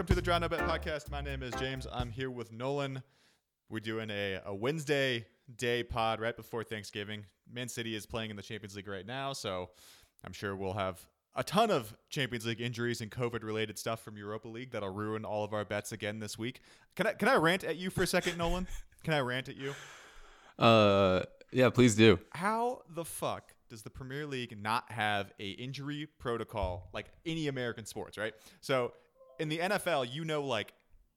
welcome to the Draw No Bet podcast. My name is James. I'm here with Nolan. We're doing a, a Wednesday day pod right before Thanksgiving. Man City is playing in the Champions League right now, so I'm sure we'll have a ton of Champions League injuries and COVID related stuff from Europa League that'll ruin all of our bets again this week. Can I can I rant at you for a second, Nolan? Can I rant at you? Uh, yeah, please do. How the fuck does the Premier League not have a injury protocol like any American sports, right? So in the NFL, you know like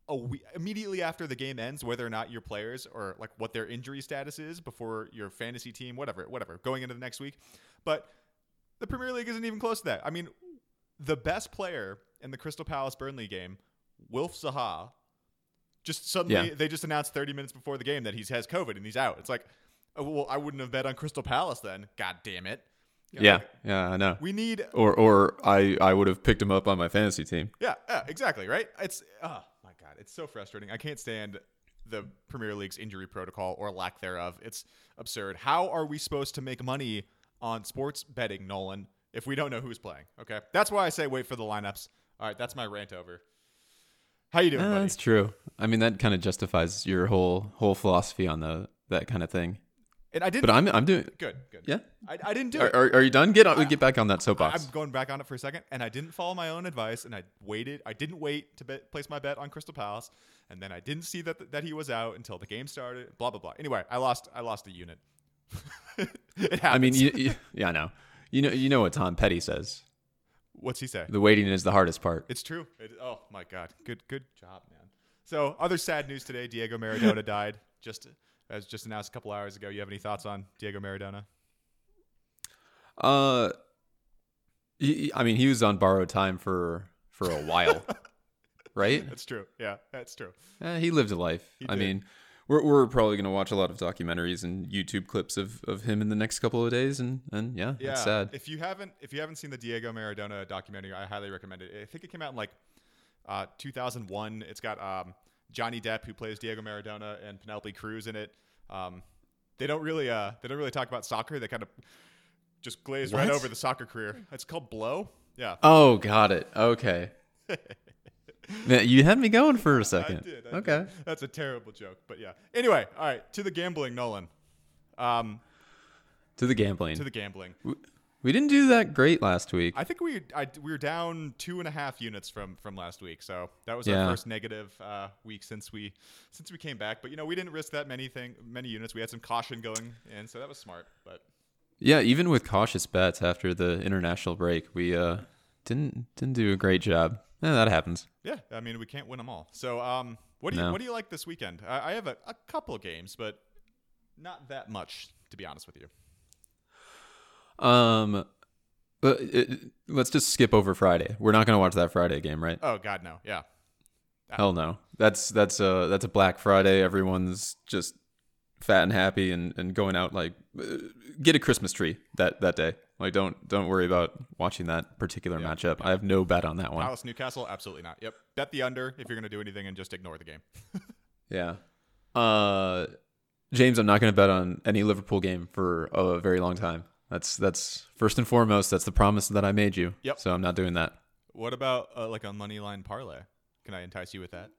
a we- immediately after the game ends whether or not your players or like what their injury status is before your fantasy team, whatever, whatever, going into the next week. But the Premier League isn't even close to that. I mean, the best player in the Crystal Palace Burnley game, Wilf Zaha, just suddenly Yeah. they just announced 30 minutes before the game that he has COVID and he's out. It's like, oh, well, I wouldn't have bet on Crystal Palace then. God damn it. You know, Yeah, like, yeah, I know. we need Or or I I would have picked him up on my fantasy team. Yeah, yeah, exactly, right? It's oh my god, it's so frustrating. I can't stand the Premier League's injury protocol or lack thereof. It's absurd. How are we supposed to make money on sports betting, Nolan, if we don't know who's playing? Okay, that's why I say wait for the lineups. All right, that's my rant over. How you doing, Uh, buddy? that's true. I mean, that kind of justifies your whole whole philosophy on the that kind of thing. And I didn't. But I'm I'm doing. good, good. Yeah. I, I didn't do Are, it. are, are you done? Get on, get back on that soapbox. I'm going back on it for a second, and I didn't follow my own advice, and I waited. I didn't wait to bet, place my bet on Crystal Palace, and then I didn't see that that he was out until the game started. Blah blah blah. Anyway, I lost. I lost a unit. it happens. I mean, you, you, yeah, I know. You know, you know what Tom Petty says. what's he say? The waiting is the hardest part. It's true. It, oh my god, good good job, man. So other sad news today: Diego Maradona died. Just as just announced a couple hours ago. You have any thoughts on Diego Maradona? Uh, he, I mean, he was on borrowed time for for a while, right? That's true. Yeah, that's true. Eh, he lived a life. He I did. mean, we're we're probably gonna watch a lot of documentaries and YouTube clips of, of him in the next couple of days, and and yeah, Yeah, it's sad. If you haven't, if you haven't seen the Diego Maradona documentary, I highly recommend it. I think it came out in like uh, 2001. It's got um, Johnny Depp who plays Diego Maradona and Penelope Cruz in it. Um, they don't really, uh, they don't really talk about soccer. They kind of just glaze right over the soccer career. It's called Blow. Yeah. Oh, got it. Okay. You had me going for a second. I did. I okay. did. That's a terrible joke, but yeah. Anyway, all right. To the gambling, Nolan. Um, To the gambling. to the gambling. We didn't do that great last week. I think we I, we were down two and a half units from from last week, so that was Yeah. our first negative uh, week since we since we came back. But you know, we didn't risk that many thing many units. We had some caution going in, so that was smart. But yeah, even with cautious bets after the international break, we uh didn't didn't do a great job. Eh, that happens. yeah, I mean, we can't win them all. So um, what do you what do you like this weekend? I, I have a, a couple of games, but not that much to be honest with you. Um, but it, let's just skip over Friday. We're not gonna watch that Friday game, right? Oh God, no. Yeah, Hell no. That's that's a that's a Black Friday. Everyone's just fat and happy and, and going out like uh, get a Christmas tree that that day. Like don't don't worry about watching that particular Yeah. matchup. I have no bet on that one. Palace Newcastle, absolutely not. Yep, bet the under if you're gonna do anything, and just ignore the game. Yeah. Uh, James, I'm not going to bet on any Liverpool game for a very long time. That's that's first and foremost. That's the promise that I made you. Yep. So I'm not doing that. What about uh, like a money line parlay? Can I entice you with that?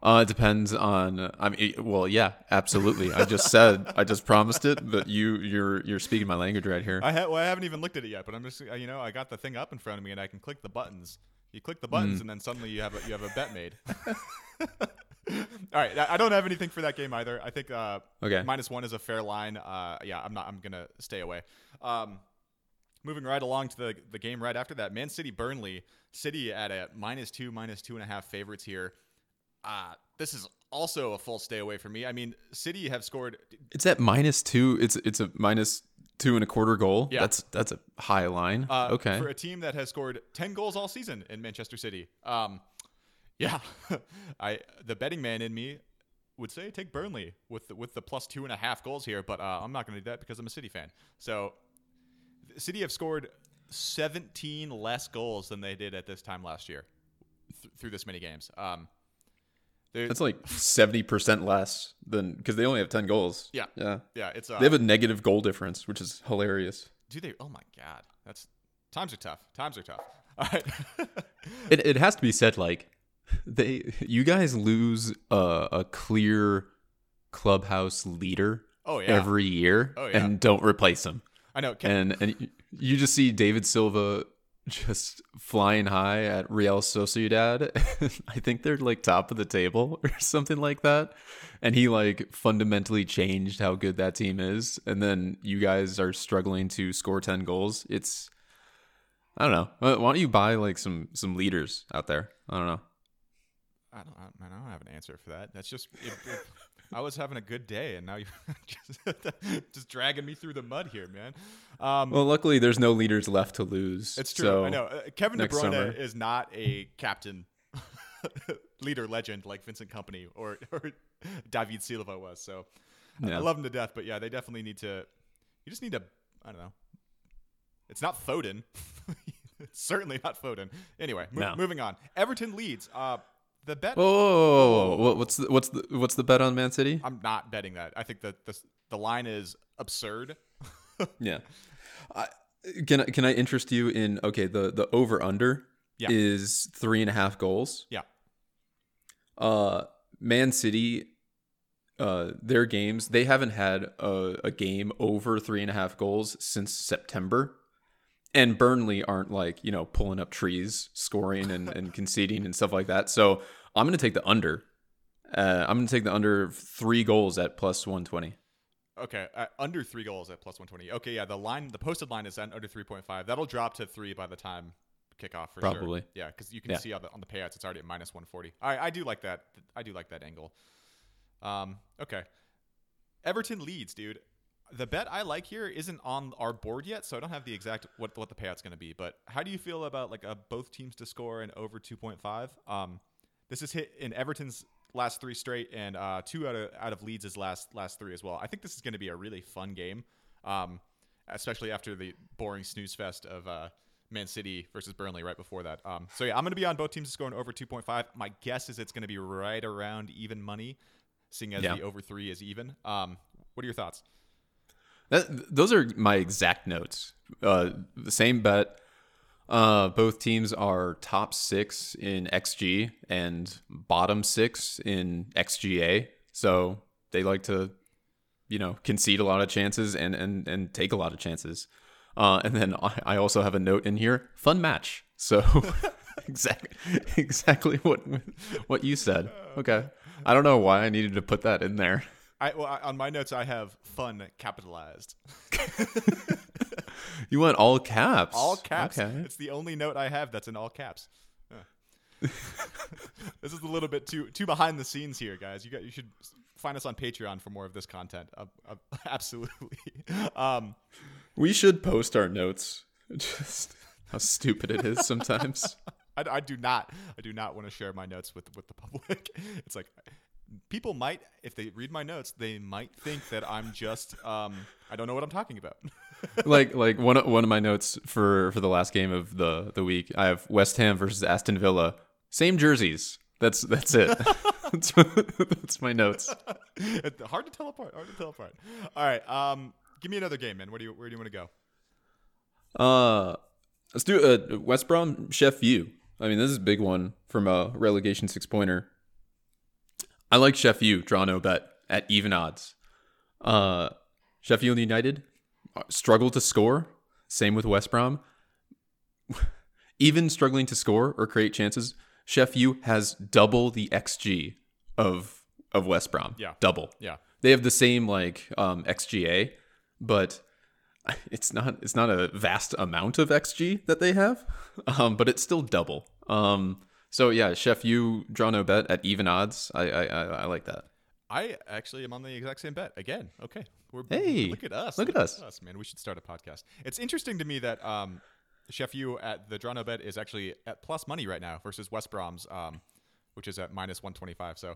Uh, it depends on. I mean, well, yeah, absolutely. I just said, I just promised it, but you, you're, you're speaking my language right here. I, ha- well, I haven't even looked at it yet, but I'm just uh, you know I got the thing up in front of me and I can click the buttons. You click the buttons and then suddenly you have a, you have a bet made. All right, I don't have anything for that game either. I think uh, Okay. minus one is a fair line. Uh, yeah, I'm not. I'm gonna stay away. Um, moving right along to the the game right after that, Man City Burnley. City at a minus two, minus two and a half favorites here. Uh, this is also a full stay away for me. I mean, City have scored It's at minus two. It's it's a minus two and a quarter goal. Yeah. That's that's a high line. Uh, okay. For a team that has scored 10 goals all season in Manchester City. Um, yeah, I the betting man in me would say take Burnley with the, with the plus two and a half goals here, but uh, I'm not going to do that because I'm a City fan. So, City have scored 17 less goals than they did at this time last year th- through this many games. Um, That's like seventy percent less than because they only have ten goals. Yeah. Yeah. yeah, it's uh, They have a negative goal difference, which is hilarious. do they? Oh my god, that's times are tough. Times are tough. All right. It, it has to be said like they you guys lose a, a clear clubhouse leader Oh yeah, every year Oh, yeah. and don't replace him. I know. Ke- And and you just see David Silva just flying high at Real Sociedad. I think they're like top of the table or something like that. And he like fundamentally changed how good that team is. And then you guys are struggling to score 10 goals. It's I don't know. Why why don't you buy like some some leaders out there? I don't know. I don't, I, don't have an answer for that. That's just. It, it, I was having a good day, and now you're just, just dragging me through the mud here, man. Um, Well, luckily there's no leaders left to lose. it's true. So I know. Uh, Kevin De Bruyne summer. is not a captain, leader, legend like Vincent Kompany or, or David Silva was. So I- I love him to death. But yeah, they definitely need to. You just need to. I don't know. It's not Foden. it's certainly not Foden. Anyway, mo- No. moving on. Everton Leeds. Uh, the bet. Whoa. what's the, what's the what's the bet on Man City? I'm not betting that. I think that the the line is absurd. Yeah. I, can I, can I interest you in okay the the over under Yeah. is three and a half goals. Yeah. Uh, Man City, uh, their games they haven't had a, a game over three and a half goals since September. And Burnley aren't like you know pulling up trees, scoring and, and conceding and stuff like that. So I'm gonna take the under. Uh, I'm gonna take the under three goals at plus one twenty. Okay, uh, under three goals at plus 120. Okay, yeah, the line, the posted line is under 3.5. That'll drop to three by the time kickoff for sure. Probably. Yeah, because you can Yeah. see on the, on the payouts it's already at minus 140. I I do like that. I do like that angle. Um, okay. Everton Leeds, dude. The bet I like here isn't on our board yet, so I don't have the exact what what the payout's going to be. But how do you feel about like a both teams to score and over 2.5? Um, this is hit in Everton's last three straight, and uh, two out of out of Leeds' last last three as well. I think this is going to be a really fun game, um, especially after the boring snooze fest of uh, Man City versus Burnley right before that. Um, so yeah, I'm going to be on both teams scoring over 2.5. My guess is it's going to be right around even money, seeing as Yeah. the over three is even. Um, what are your thoughts? That, those are my exact notes. Uh, the same bet. Uh, both teams are top six in XG and bottom six in XGA. So they like to, you know, concede a lot of chances and and and take a lot of chances. Uh, and then I I also have a note in here: fun match. So exactly exactly what what you said. Okay, I don't know why I needed to put that in there. I, well, I, on my notes, I have fun capitalized. You want all caps. All caps. Okay. It's the only note I have that's in all caps. Huh. this is a little bit too too behind the scenes here, guys. You got you should find us on Patreon for more of this content. Uh, uh, absolutely. Um, We should post our notes. Just how stupid it is sometimes. I, I do not I do not want to share my notes with with the public. It's like people might if they read my notes, they might think that I'm just um, I don't know what I'm talking about. like like one of, one of my notes for for the last game of the the week. I have West Ham versus Aston Villa. Same jerseys. That's that's it. that's, that's my notes. Hard to tell apart. Hard to tell apart. All right. Um, give me another game, man. Where do you where do you want to go? Uh, let's do uh, West Brom Sheff U. I mean, this is a big one from a relegation six pointer. I like Sheff U draw no bet at even odds. Uh, Sheffield United uh, struggle to score. Same with West Brom. Even struggling to score or create chances, Sheff U has double the xG of of West Brom. Yeah. double Yeah. they have the same like um, XGA, but it's not it's not a vast amount of XG that they have, um, but it's still double. Um, so yeah, Sheff, you draw no bet at even odds. I I, I, I like that. I actually am on the exact same bet again. Okay, we're Hey, look at us. look at us. man. We should start a podcast. It's interesting to me that um, Sheff you at the draw no bet is actually at plus money right now versus West Brom's, um, which is at minus one twenty five. So.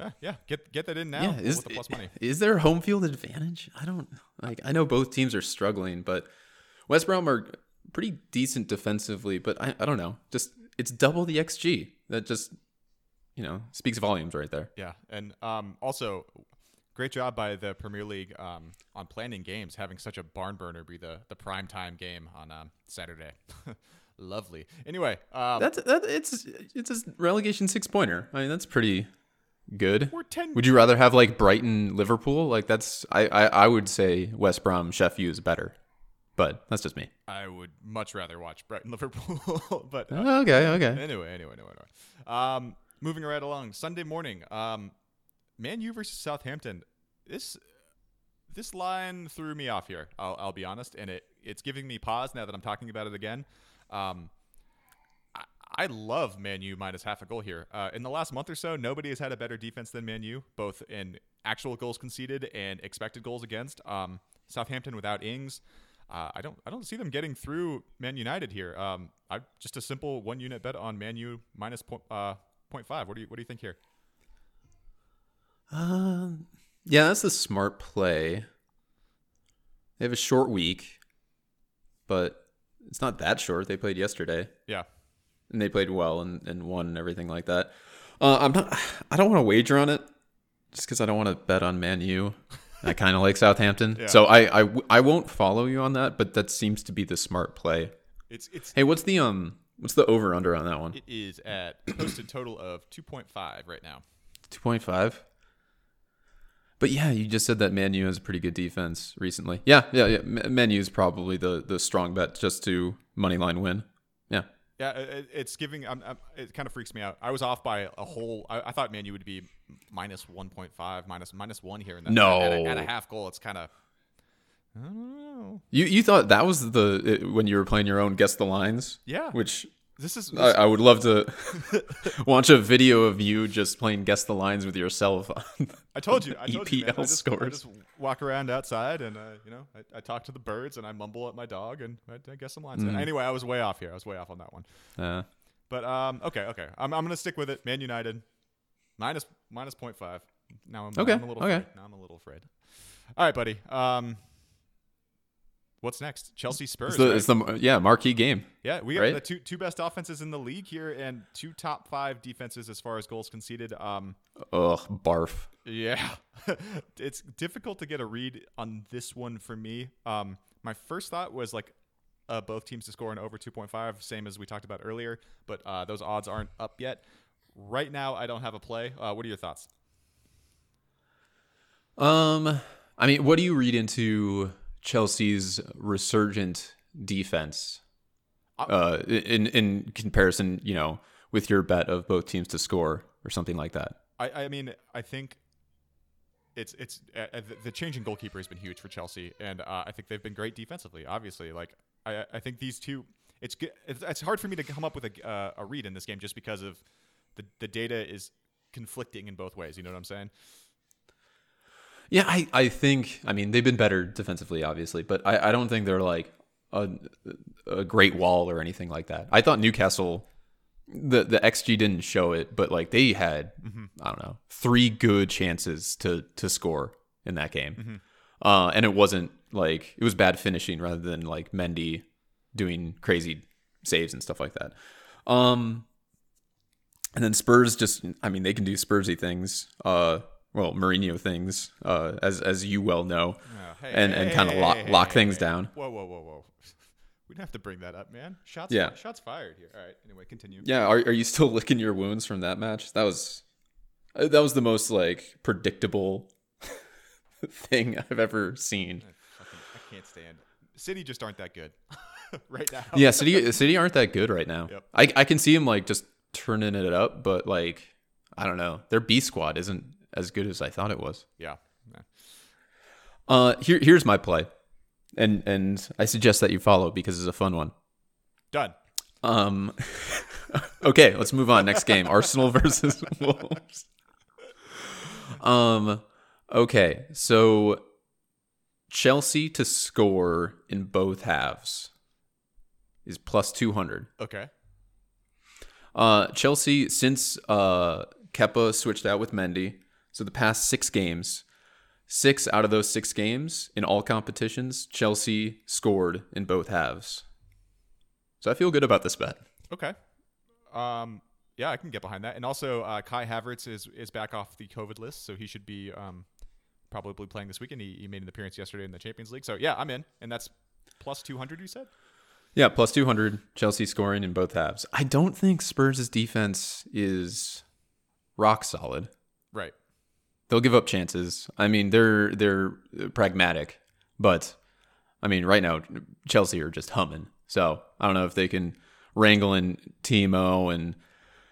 uh, yeah, get get that in now yeah, is with the plus money. is there home field advantage? I don't like. I know both teams are struggling, but West Brom are pretty decent defensively. But I, I don't know. Just it's double the XG. That just you know speaks volumes right there. Yeah, and um, also great job by the Premier League um, on planning games, having such a barn burner be the the prime time game on um, Saturday. Lovely. Anyway, um, That's that. It's it's a relegation six pointer. I mean, that's pretty good. we're ten. Would you rather have like Brighton, Liverpool? Like that's I I, I would say West Brom, Sheffield is better, but that's just me. I would much rather watch Brighton Liverpool, but uh, Okay, okay. anyway, anyway, anyway, anyway. Um, moving right along. Sunday morning. Um, Man U versus Southampton. This this line threw me off here. I'll, I'll be honest, and it it's giving me pause now that I'm talking about it again. Um, I, I love Man U minus half a goal here. Uh, in the last month or so, nobody has had a better defense than Man U, both in actual goals conceded and expected goals against. Um, Southampton without Ings. Uh, I don't I don't see them getting through Man United here. Um, I just a simple one unit bet on Man U minus point, uh, 0.5. What do you what do you think here? Um, yeah, that's a smart play. They have a short week, but it's not that short. They played yesterday, Yeah, and they played well and, and won and everything like that. Uh, I'm not. I don't want to wager on it, just because I don't want to bet on Man U. I kind of like Southampton, Yeah. so I won't follow you on that. But that seems to be the smart play. it's it's Hey, what's the um what's the over under on that one? it is at posted total of 2.5 right now. Two point five. But yeah, you just said that Man U has a pretty good defense recently. Yeah, yeah, yeah. M- is probably the the strong bet just to money line win. Yeah. It, it's giving. I'm, I'm, it kind of freaks me out. I was off by a whole. I, I thought Man U would be minus 1.5, minus minus one here. And that, No. at a, at a half goal, it's kind of. I don't know. You you thought that was the it, when you were playing your own guess the lines? Yeah. Which This is. I, I would love to watch a video of you just playing guess the lines with yourself. I told you. I told you. Man. EPL I just, I scores. just walk around outside and uh, you know I, I talk to the birds and I mumble at my dog and I, I guess some lines. Mm. Anyway, I was way off here. I was way off on that one. uh, But um, okay, okay. I'm, I'm gonna stick with it. Man United, minus minus five. Now I'm, Okay, I'm a little okay. afraid. Now I'm a little afraid. All right, buddy. Um, what's next? Chelsea Spurs. it's the right? it's the yeah marquee game. yeah, we got right? the two two best offenses in the league here and two top five defenses as far as goals conceded. Um, Ugh, barf. yeah, it's difficult to get a read on this one for me. Um, my first thought was like uh, both teams to score an over 2.5, same as we talked about earlier, but uh, those odds aren't up yet. Right now, I don't have a play. Uh, what are your thoughts? Um, I mean, what do you read into Chelsea's resurgent defense? Uh, in in comparison, you know, with your bet of both teams to score or something like that. I, I mean, I think it's it's uh, uh, the- the change in goalkeeper has been huge for Chelsea, and uh, I think they've been great defensively. Obviously, like I I think these two, it's it's, it's hard for me to come up with a uh, a read in this game just because of the the data is conflicting in both ways. You know what I'm saying? Yeah, I, I think I mean they've been better defensively, obviously, but I, I don't think they're like a, a great wall or anything like that. I thought Newcastle the the XG didn't show it, but like they had I don't know three good chances to to score in that game, uh, and it wasn't like it was bad finishing rather than like Mendy doing crazy saves and stuff like that. Um, and then Spurs just I mean they can do Spursy things. Uh, well Mourinho things, uh, as as you well know, hey, and hey, and hey, kind of lock lock things down. Whoa, whoa, whoa, whoa! We don't have to bring that up, man. Shots, Yeah. shots fired here. All right. Anyway, continue. Yeah, are are you still licking your wounds from that match? That was uh, that was the most like predictable thing I've ever seen. I, fucking, I can't stand. City just aren't that good right now. Yeah, City City aren't that good right now. Yep. I I can see him like just turning it up, but like I don't know, their B squad isn't as good as I thought it was. Yeah. yeah. Uh, here here's my play, and and I suggest that you follow because it's a fun one. Done. Um, okay, let's move on. Next game, Arsenal versus Wolves. Um, okay, so Chelsea to score in both halves is plus two hundred. Okay. Uh, Chelsea since uh Kepa switched out with Mendy, so the past six games, six out of those six games in all competitions, Chelsea scored in both halves. So I feel good about this bet. Okay. Um, yeah, I can get behind that. And also, uh, Kai Havertz is is back off the COVID list, so he should be um, probably playing this weekend. He, he made an appearance yesterday in the Champions League. So yeah, I'm in, and that's plus 200. You said. Yeah, plus 200, Chelsea scoring in both halves. I don't think Spurs' defense is rock solid. Right. They'll give up chances. I mean, they're they're pragmatic, but I mean, right now Chelsea are just humming. So I don't know if they can wrangle in Timo and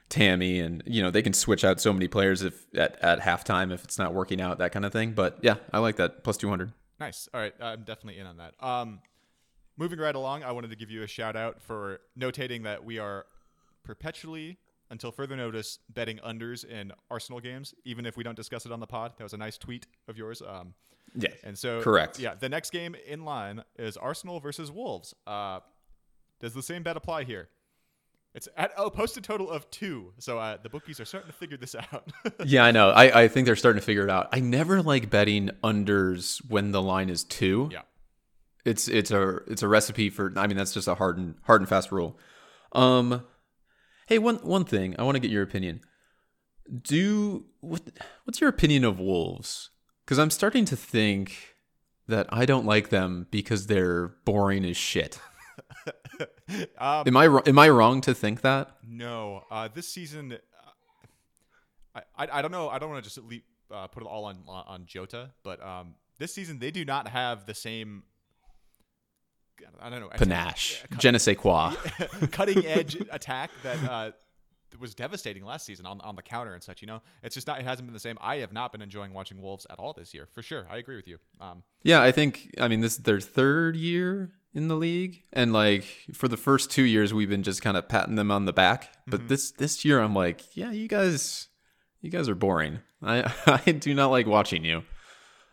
Tammy, and you know they can switch out so many players if at at halftime if it's not working out, that kind of thing. But yeah, I like that plus 200. Nice. All right, I'm definitely in on that. Um, moving right along, I wanted to give you a shout out for notating that we are perpetually, until further notice, betting unders in Arsenal games, even if we don't discuss it on the pod. That was a nice tweet of yours. Um, Yeah, and so Correct. Yeah, the next game in line is Arsenal versus Wolves. Uh, does the same bet apply here? It's at oh posted total of two. So uh, the bookies are starting to figure this out. yeah, I know. I, I think they're starting to figure it out. I never like betting unders when the line is two. yeah. It's it's a it's a recipe for. I mean, that's just a hard and hard and fast rule. Um, hey, one one thing I want to get your opinion. Do what? What's your opinion of wolves? Because I'm starting to think that I don't like them because they're boring as shit. Um, Am I am I wrong to think that? No, uh, this season, uh, I, I I don't know. I don't want to just leap, uh, put it all on on Jota, but um, this season they do not have the same. I don't know Panache, Yeah, je ne sais quoi. cutting edge attack that uh, was devastating last season on on the counter and such. You know, it's just not. It hasn't been the same. I have not been enjoying watching Wolves at all this year, for sure. I agree with you. Um, Yeah, I think I mean this is their third year in the league, and like for the first two years we've been just kind of patting them on the back. But this this year I'm like, yeah, you guys, you guys are boring. I I do not like watching you.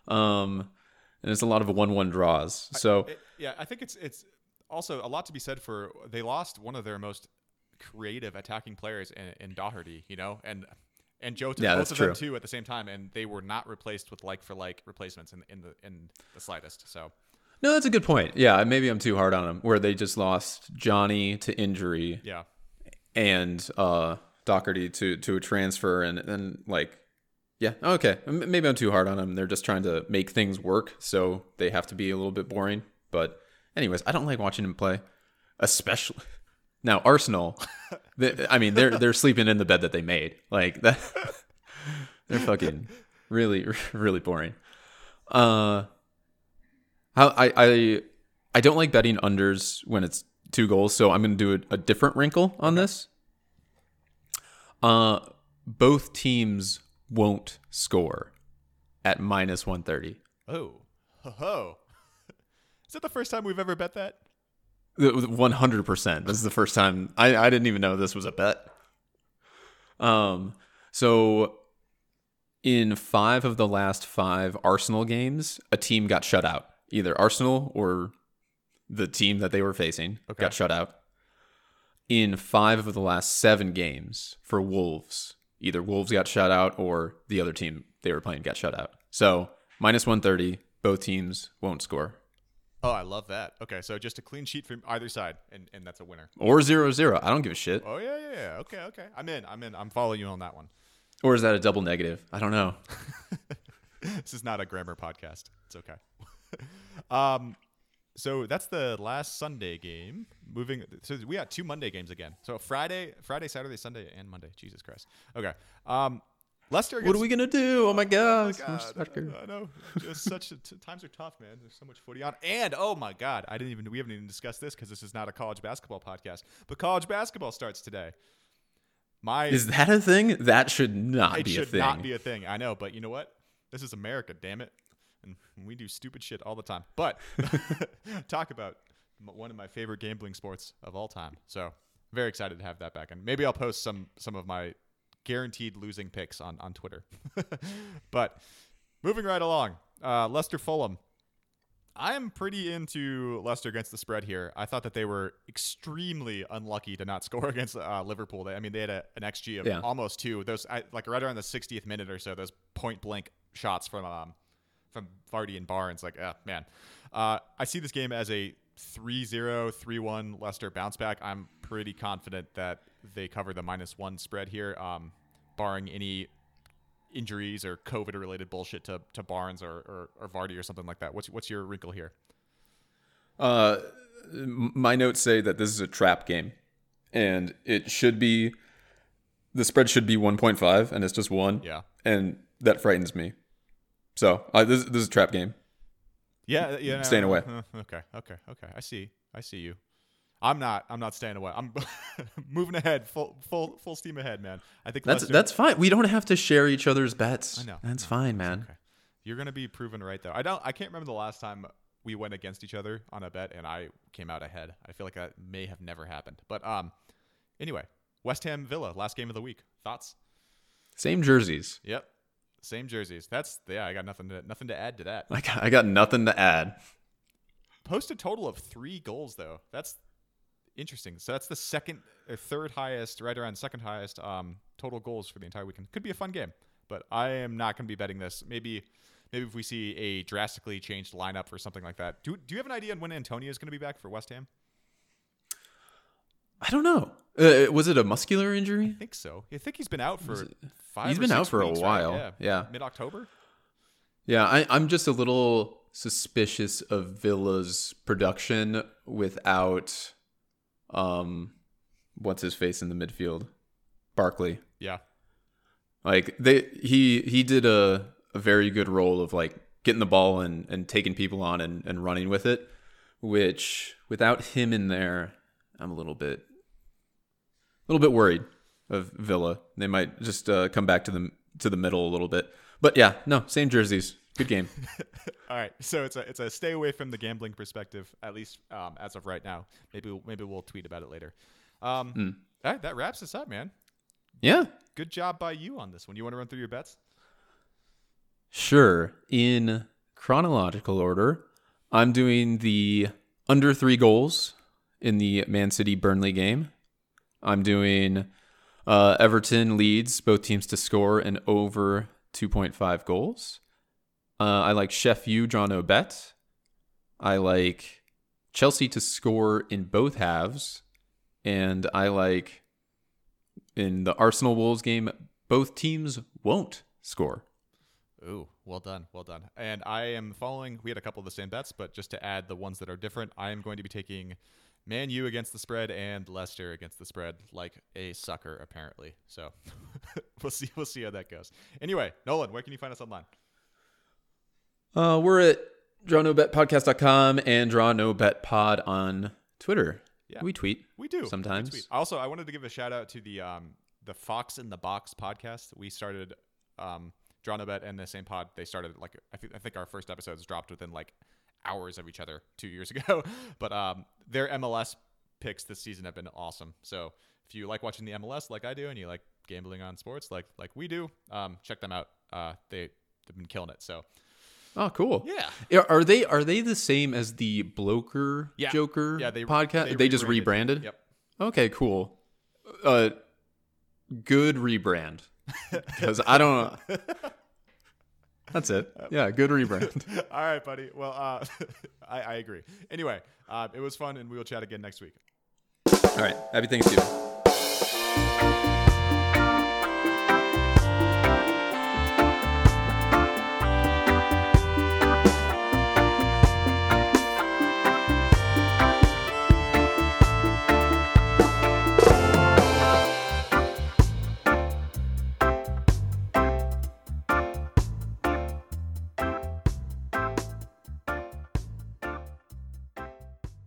Um, and it's a lot of one one draws. So It- yeah, I think it's it's also a lot to be said for they lost one of their most creative attacking players in, in Doherty, you know, and and Jota, Yeah, both of true. them too at the same time, and they were not replaced with like for like replacements in in the in the slightest. So no, that's a good point. Yeah, maybe I'm too hard on them. Where they just lost Jonny to injury yeah, and uh Doherty to to a transfer, and and like. Yeah. Okay. Maybe I'm too hard on them. They're just trying to make things work, so they have to be a little bit boring. But, anyways, I don't like watching him play, especially now Arsenal. they, I mean, they're they're sleeping in the bed that they made. Like that. they're fucking really really boring. Uh, how I I I don't like betting unders when it's two goals, so I'm gonna do a, a different wrinkle on this. Uh, both teams won't score at minus 130. oh, ho ho. Is that the first time we've ever bet that? 100%. This is the first time I, I didn't even know this was a bet. Um, so in five of the last five Arsenal games, a team got shut out. Either Arsenal or the team that they were facing Okay. got shut out. In five of the last seven games for Wolves, either Wolves got shut out or the other team they were playing got shut out. So minus 130, both teams won't score. Oh, I love that. Okay, so just a clean sheet from either side, and, and that's a winner. Or zero zero. I don't give a shit. Oh yeah, yeah, yeah. Okay, okay. I'm in. I'm in. I'm following you on that one. Or is that a double negative? I don't know. this is not a grammar podcast. It's okay. um, so that's the last Sunday game. Moving, so we got two Monday games again. So Friday, Friday, Saturday, Sunday, and Monday. Jesus Christ. Okay. Um, Leicester. What are we gonna do? Oh my oh god! so God, much soccer. I know. Just such a, t- times are tough, man. There's so much footy on, and oh my God, I didn't even we haven't even discussed this because this is not a college basketball podcast. But college basketball starts today. My Is that a thing? That should not be a should thing. not be a thing. I know, but you know what? This is America, damn it. And we do stupid shit all the time. But talk about one of my favorite gambling sports of all time. So very excited to have that back, and maybe I'll post some some of my guaranteed losing picks on on Twitter. but moving right along, uh, Leicester Fulham. I am pretty into Leicester against the spread here. I thought that they were extremely unlucky to not score against uh, Liverpool. They, I mean, they had a, an xG of Yeah. almost two. Those I, like right around the 60th minute or so. Those point blank shots from um, from Vardy and Barnes. Like, ah, man. Uh, I see this game as a 3-0, 3-1 Leicester bounce back. I'm pretty confident that they cover the minus one spread here, um, barring any injuries or COVID related bullshit to, to Barnes or, or, or Vardy or something like that. What's what's your wrinkle here? Uh, my notes say that this is a trap game, and it should be the spread should be 1.5, and it's just one. Yeah. and that frightens me. So uh, this this is a trap game. Yeah, yeah. Staying away. Okay, okay, okay. I see. I see you. I'm not. I'm not staying away. I'm moving ahead, full, full, full steam ahead, man. I think That's Leicester- that's fine. We don't have to share each other's bets. I know. That's No, fine, man. Okay. You're gonna be proven right though. I don't. I can't remember the last time we went against each other on a bet and I came out ahead. I feel like that may have never happened. But um, anyway, West Ham Villa last game of the week. Thoughts? Same jerseys. Yep. Same jerseys. That's yeah. I got nothing to nothing to add to that. I got, I got nothing to add. Post a total of three goals though. That's interesting. So that's the second or third highest, right around second highest um, total goals for the entire weekend. Could be a fun game, but I am not going to be betting this. Maybe, maybe if we see a drastically changed lineup or something like that. Do Do you have an idea on when Antonio is going to be back for West Ham? I don't know. Uh, was it a muscular injury? I think so. I think he's been out for five. He's been out for a weeks, right? while. Yeah, Yeah. mid October. Yeah, I, I'm just a little suspicious of Villa's production without, um, what's his face in the midfield, Barkley. Yeah, Like they, he he did a, a very good role of like getting the ball and, and taking people on and, and running with it, which without him in there, I'm a little bit, a little bit worried of Villa. They might just uh, come back to the to the middle a little bit. But yeah, no, same jerseys. Good game. All right, so it's a it's a stay away from the gambling perspective, at least um, as of right now. Maybe we'll- maybe we'll tweet about it later. Um, Hmm. all right, that wraps us up, man. yeah, Good job by you on this one. You want to run through your bets? Sure. In chronological order, I'm doing the under three goals in the Man City Burnley game. I'm doing uh, Everton Leeds both teams to score and over 2.5 goals. Uh, I like Sheff U, no bet. I like Chelsea to score in both halves. And I like in the Arsenal Wolves game, both teams won't score. Ooh, well done, well done. And I am following. We had a couple of the same bets, but just to add the ones that are different, I am going to be taking Man U against the spread and Leicester against the spread, like a sucker apparently. So we'll see. We'll see how that goes. Anyway, Nolan, where can you find us online? Uh, we're at drawnobetpodcast.com and draw no bet pod on Twitter. Yeah. We tweet. We do Sometimes. Sweet. Also, I wanted to give a shout out to the um the Fox in the Box podcast. We started um Draw No Bet and the same pod. They started like I think I think our first episodes dropped within like hours of each other two years ago. But um their MLS picks this season have been awesome. So if you like watching the MLS like I do and you like gambling on sports like like we do, um check them out. Uh they they've been killing it. So Oh, cool. yeah. Are they are they the same as the Bloker Yeah. Joker Yeah, they- podcast? they They, just rebranded. rebranded. Yep. Okay, cool. Uh, good rebrand. Because I don't. That's it. Yeah, good rebrand. All right, buddy. Well, uh, I, I agree. Anyway, uh, it was fun, and we will chat again next week. All right. Happy Thanksgiving.